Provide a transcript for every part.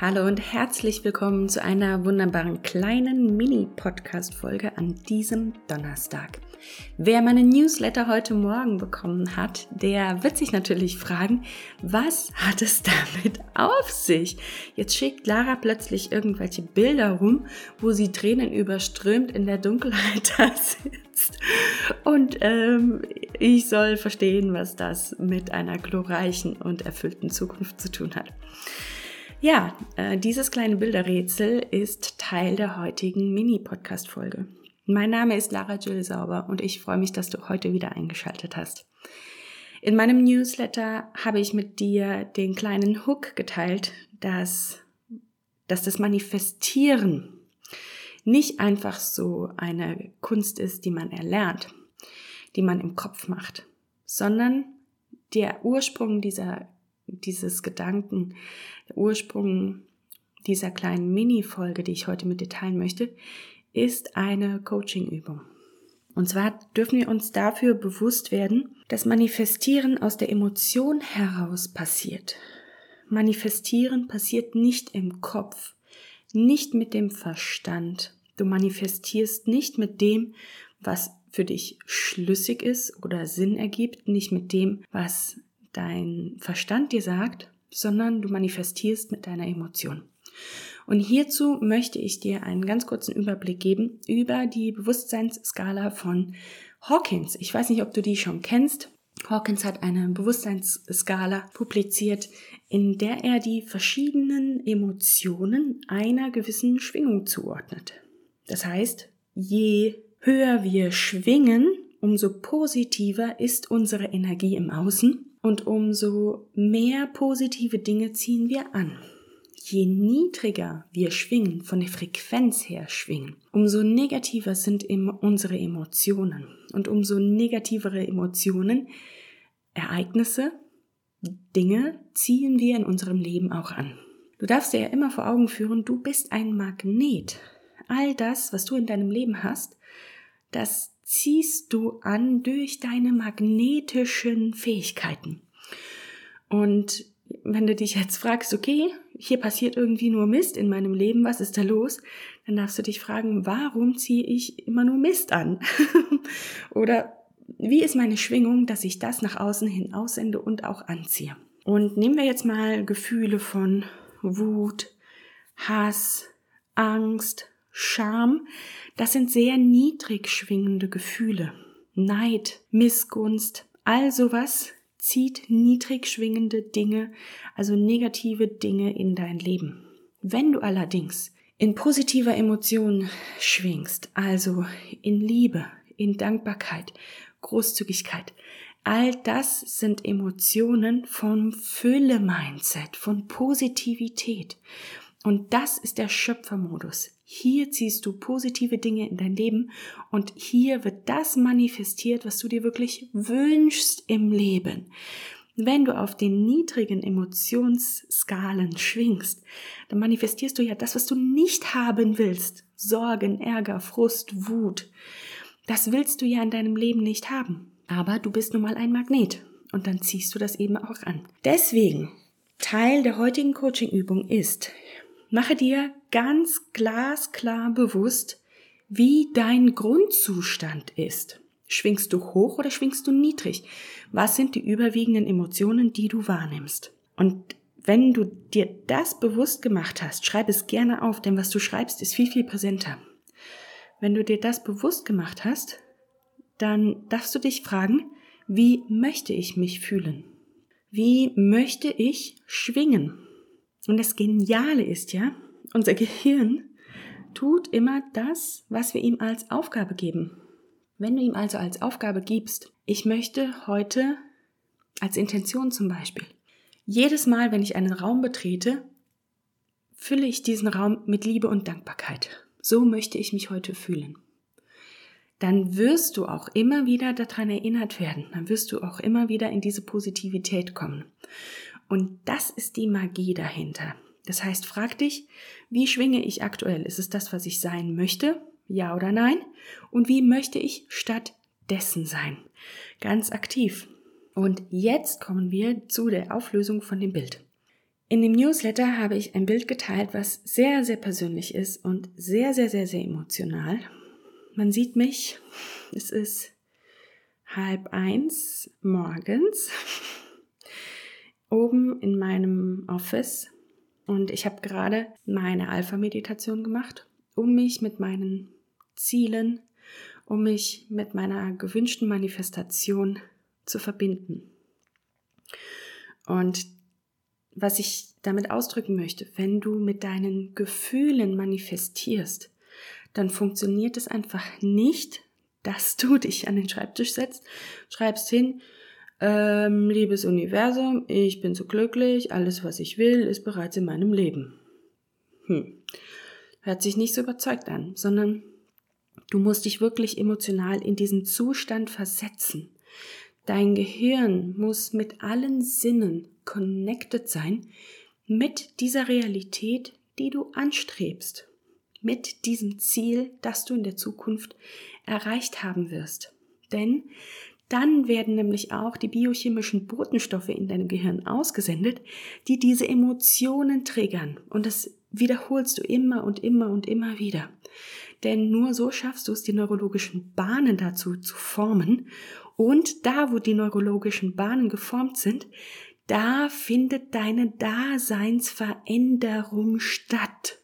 Hallo und herzlich willkommen zu einer wunderbaren kleinen Mini-Podcast-Folge an diesem Donnerstag. Wer meinen Newsletter heute Morgen bekommen hat, der wird sich natürlich fragen, was hat es damit auf sich? Jetzt schickt Lara plötzlich irgendwelche Bilder rum, wo sie Tränen überströmt in der Dunkelheit da sitzt. Und ähm, ich soll verstehen, was das mit einer glorreichen und erfüllten Zukunft zu tun hat. Ja, äh, dieses kleine Bilderrätsel ist Teil der heutigen Mini-Podcast-Folge. Mein Name ist Lara Jill Sauber und ich freue mich, dass du heute wieder eingeschaltet hast. In meinem Newsletter habe ich mit dir den kleinen Hook geteilt, dass, dass das Manifestieren nicht einfach so eine Kunst ist, die man erlernt, die man im Kopf macht, sondern der Ursprung dieser dieses Gedanken, der Ursprung dieser kleinen Mini-Folge, die ich heute mit dir teilen möchte, ist eine Coaching-Übung. Und zwar dürfen wir uns dafür bewusst werden, dass Manifestieren aus der Emotion heraus passiert. Manifestieren passiert nicht im Kopf, nicht mit dem Verstand. Du manifestierst nicht mit dem, was für dich schlüssig ist oder Sinn ergibt, nicht mit dem, was dein Verstand dir sagt, sondern du manifestierst mit deiner Emotion. Und hierzu möchte ich dir einen ganz kurzen Überblick geben über die Bewusstseinsskala von Hawkins. Ich weiß nicht, ob du die schon kennst. Hawkins hat eine Bewusstseinsskala publiziert, in der er die verschiedenen Emotionen einer gewissen Schwingung zuordnet. Das heißt, je höher wir schwingen, umso positiver ist unsere Energie im Außen und umso mehr positive Dinge ziehen wir an. Je niedriger wir schwingen, von der Frequenz her schwingen, umso negativer sind unsere Emotionen und umso negativere Emotionen, Ereignisse, Dinge ziehen wir in unserem Leben auch an. Du darfst dir ja immer vor Augen führen, du bist ein Magnet. All das, was du in deinem Leben hast, das ziehst du an durch deine magnetischen Fähigkeiten. Und wenn du dich jetzt fragst, okay, hier passiert irgendwie nur Mist in meinem Leben, was ist da los? Dann darfst du dich fragen, warum ziehe ich immer nur Mist an? Oder wie ist meine Schwingung, dass ich das nach außen hin aussende und auch anziehe? Und nehmen wir jetzt mal Gefühle von Wut, Hass, Angst, Scham, das sind sehr niedrig schwingende Gefühle. Neid, Missgunst, all sowas zieht niedrig schwingende Dinge, also negative Dinge in dein Leben. Wenn du allerdings in positiver Emotion schwingst, also in Liebe, in Dankbarkeit, Großzügigkeit, all das sind Emotionen vom Fülle-Mindset, von Positivität. Und das ist der Schöpfermodus. Hier ziehst du positive Dinge in dein Leben und hier wird das manifestiert, was du dir wirklich wünschst im Leben. Wenn du auf den niedrigen Emotionsskalen schwingst, dann manifestierst du ja das, was du nicht haben willst. Sorgen, Ärger, Frust, Wut. Das willst du ja in deinem Leben nicht haben. Aber du bist nun mal ein Magnet und dann ziehst du das eben auch an. Deswegen, Teil der heutigen Coaching-Übung ist, Mache dir ganz glasklar bewusst, wie dein Grundzustand ist. Schwingst du hoch oder schwingst du niedrig? Was sind die überwiegenden Emotionen, die du wahrnimmst? Und wenn du dir das bewusst gemacht hast, schreib es gerne auf, denn was du schreibst, ist viel, viel präsenter. Wenn du dir das bewusst gemacht hast, dann darfst du dich fragen, wie möchte ich mich fühlen? Wie möchte ich schwingen? Und das Geniale ist ja, unser Gehirn tut immer das, was wir ihm als Aufgabe geben. Wenn du ihm also als Aufgabe gibst, ich möchte heute als Intention zum Beispiel, jedes Mal, wenn ich einen Raum betrete, fülle ich diesen Raum mit Liebe und Dankbarkeit. So möchte ich mich heute fühlen. Dann wirst du auch immer wieder daran erinnert werden. Dann wirst du auch immer wieder in diese Positivität kommen. Und das ist die Magie dahinter. Das heißt, frag dich, wie schwinge ich aktuell? Ist es das, was ich sein möchte? Ja oder nein? Und wie möchte ich stattdessen sein? Ganz aktiv. Und jetzt kommen wir zu der Auflösung von dem Bild. In dem Newsletter habe ich ein Bild geteilt, was sehr, sehr persönlich ist und sehr, sehr, sehr, sehr emotional. Man sieht mich, es ist halb eins morgens oben in meinem Office und ich habe gerade meine Alpha-Meditation gemacht, um mich mit meinen Zielen, um mich mit meiner gewünschten Manifestation zu verbinden. Und was ich damit ausdrücken möchte, wenn du mit deinen Gefühlen manifestierst, dann funktioniert es einfach nicht, dass du dich an den Schreibtisch setzt, schreibst hin, ähm, liebes Universum, ich bin so glücklich, alles was ich will, ist bereits in meinem Leben. Hm. Hört sich nicht so überzeugt an, sondern du musst dich wirklich emotional in diesen Zustand versetzen. Dein Gehirn muss mit allen Sinnen connected sein mit dieser Realität, die du anstrebst, mit diesem Ziel, das du in der Zukunft erreicht haben wirst. Denn dann werden nämlich auch die biochemischen Botenstoffe in deinem Gehirn ausgesendet, die diese Emotionen triggern. Und das wiederholst du immer und immer und immer wieder. Denn nur so schaffst du es, die neurologischen Bahnen dazu zu formen. Und da, wo die neurologischen Bahnen geformt sind, da findet deine Daseinsveränderung statt.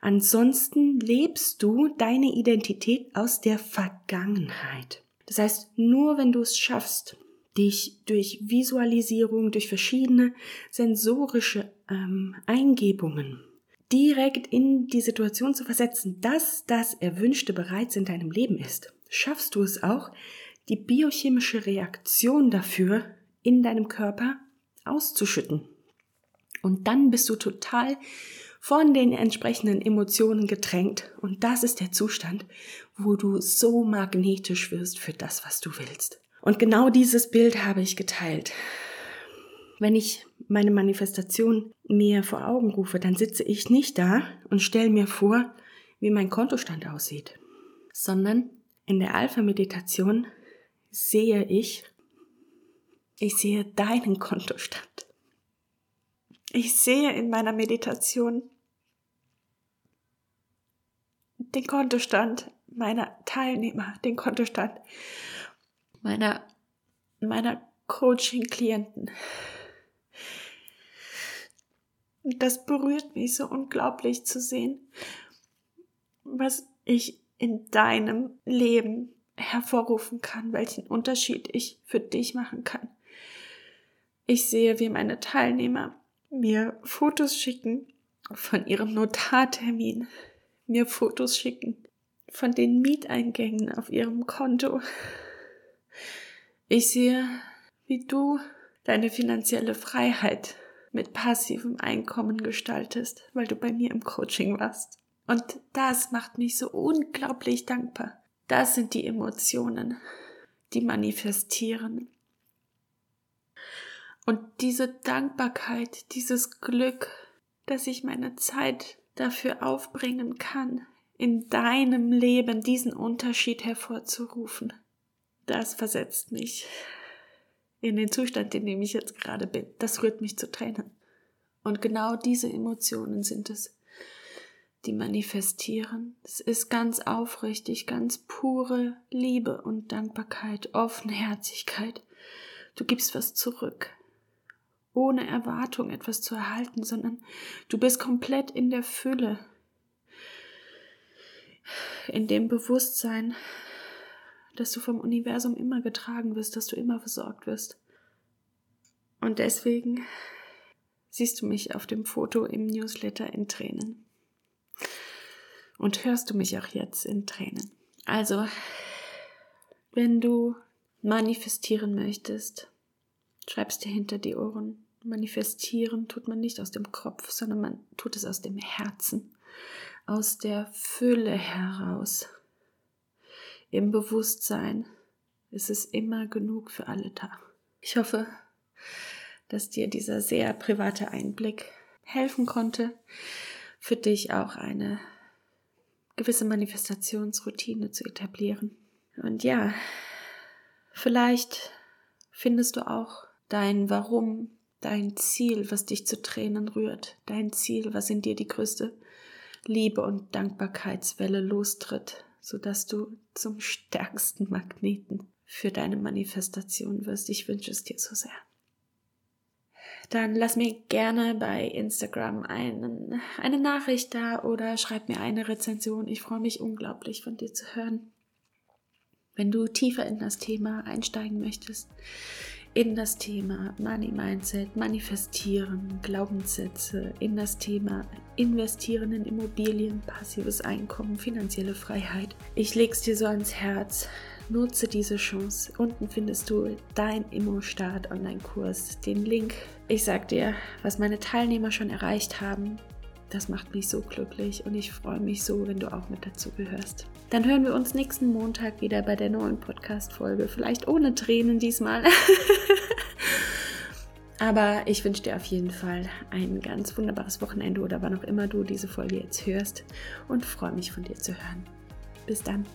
Ansonsten lebst du deine Identität aus der Vergangenheit. Das heißt, nur wenn du es schaffst, dich durch Visualisierung, durch verschiedene sensorische ähm, Eingebungen direkt in die Situation zu versetzen, dass das Erwünschte bereits in deinem Leben ist, schaffst du es auch, die biochemische Reaktion dafür in deinem Körper auszuschütten. Und dann bist du total von den entsprechenden Emotionen getränkt. Und das ist der Zustand, wo du so magnetisch wirst für das, was du willst. Und genau dieses Bild habe ich geteilt. Wenn ich meine Manifestation mir vor Augen rufe, dann sitze ich nicht da und stelle mir vor, wie mein Kontostand aussieht, sondern in der Alpha-Meditation sehe ich ich sehe deinen Kontostand. Ich sehe in meiner Meditation den Kontostand meiner Teilnehmer, den Kontostand meiner, meiner Coaching-Klienten. Das berührt mich so unglaublich zu sehen, was ich in deinem Leben hervorrufen kann, welchen Unterschied ich für dich machen kann. Ich sehe, wie meine Teilnehmer mir Fotos schicken von ihrem Notartermin, mir Fotos schicken von den Mieteingängen auf ihrem Konto. Ich sehe, wie du deine finanzielle Freiheit mit passivem Einkommen gestaltest, weil du bei mir im Coaching warst. Und das macht mich so unglaublich dankbar. Das sind die Emotionen, die manifestieren. Und diese Dankbarkeit, dieses Glück, dass ich meine Zeit dafür aufbringen kann, in deinem Leben diesen Unterschied hervorzurufen, das versetzt mich in den Zustand, in dem ich jetzt gerade bin. Das rührt mich zu Tränen. Und genau diese Emotionen sind es, die manifestieren. Es ist ganz aufrichtig, ganz pure Liebe und Dankbarkeit, Offenherzigkeit. Du gibst was zurück ohne Erwartung etwas zu erhalten, sondern du bist komplett in der Fülle, in dem Bewusstsein, dass du vom Universum immer getragen wirst, dass du immer versorgt wirst. Und deswegen siehst du mich auf dem Foto im Newsletter in Tränen. Und hörst du mich auch jetzt in Tränen. Also, wenn du manifestieren möchtest, schreibst dir hinter die Ohren. Manifestieren tut man nicht aus dem Kopf, sondern man tut es aus dem Herzen, aus der Fülle heraus. Im Bewusstsein ist es immer genug für alle da. Ich hoffe, dass dir dieser sehr private Einblick helfen konnte, für dich auch eine gewisse Manifestationsroutine zu etablieren. Und ja, vielleicht findest du auch dein Warum dein Ziel, was dich zu Tränen rührt, dein Ziel, was in dir die größte Liebe und Dankbarkeitswelle lostritt, sodass du zum stärksten Magneten für deine Manifestation wirst. Ich wünsche es dir so sehr. Dann lass mir gerne bei Instagram einen, eine Nachricht da oder schreib mir eine Rezension. Ich freue mich unglaublich von dir zu hören. Wenn du tiefer in das Thema einsteigen möchtest, in das Thema Money Mindset, Manifestieren, Glaubenssätze, in das Thema Investieren in Immobilien, passives Einkommen, finanzielle Freiheit. Ich leg's dir so ans Herz. Nutze diese Chance. Unten findest du dein Immo-Start Online-Kurs. Den Link. Ich sag dir, was meine Teilnehmer schon erreicht haben. Das macht mich so glücklich und ich freue mich so, wenn du auch mit dazu gehörst. Dann hören wir uns nächsten Montag wieder bei der neuen Podcast-Folge. Vielleicht ohne Tränen diesmal. Aber ich wünsche dir auf jeden Fall ein ganz wunderbares Wochenende oder wann auch immer du diese Folge jetzt hörst und freue mich von dir zu hören. Bis dann.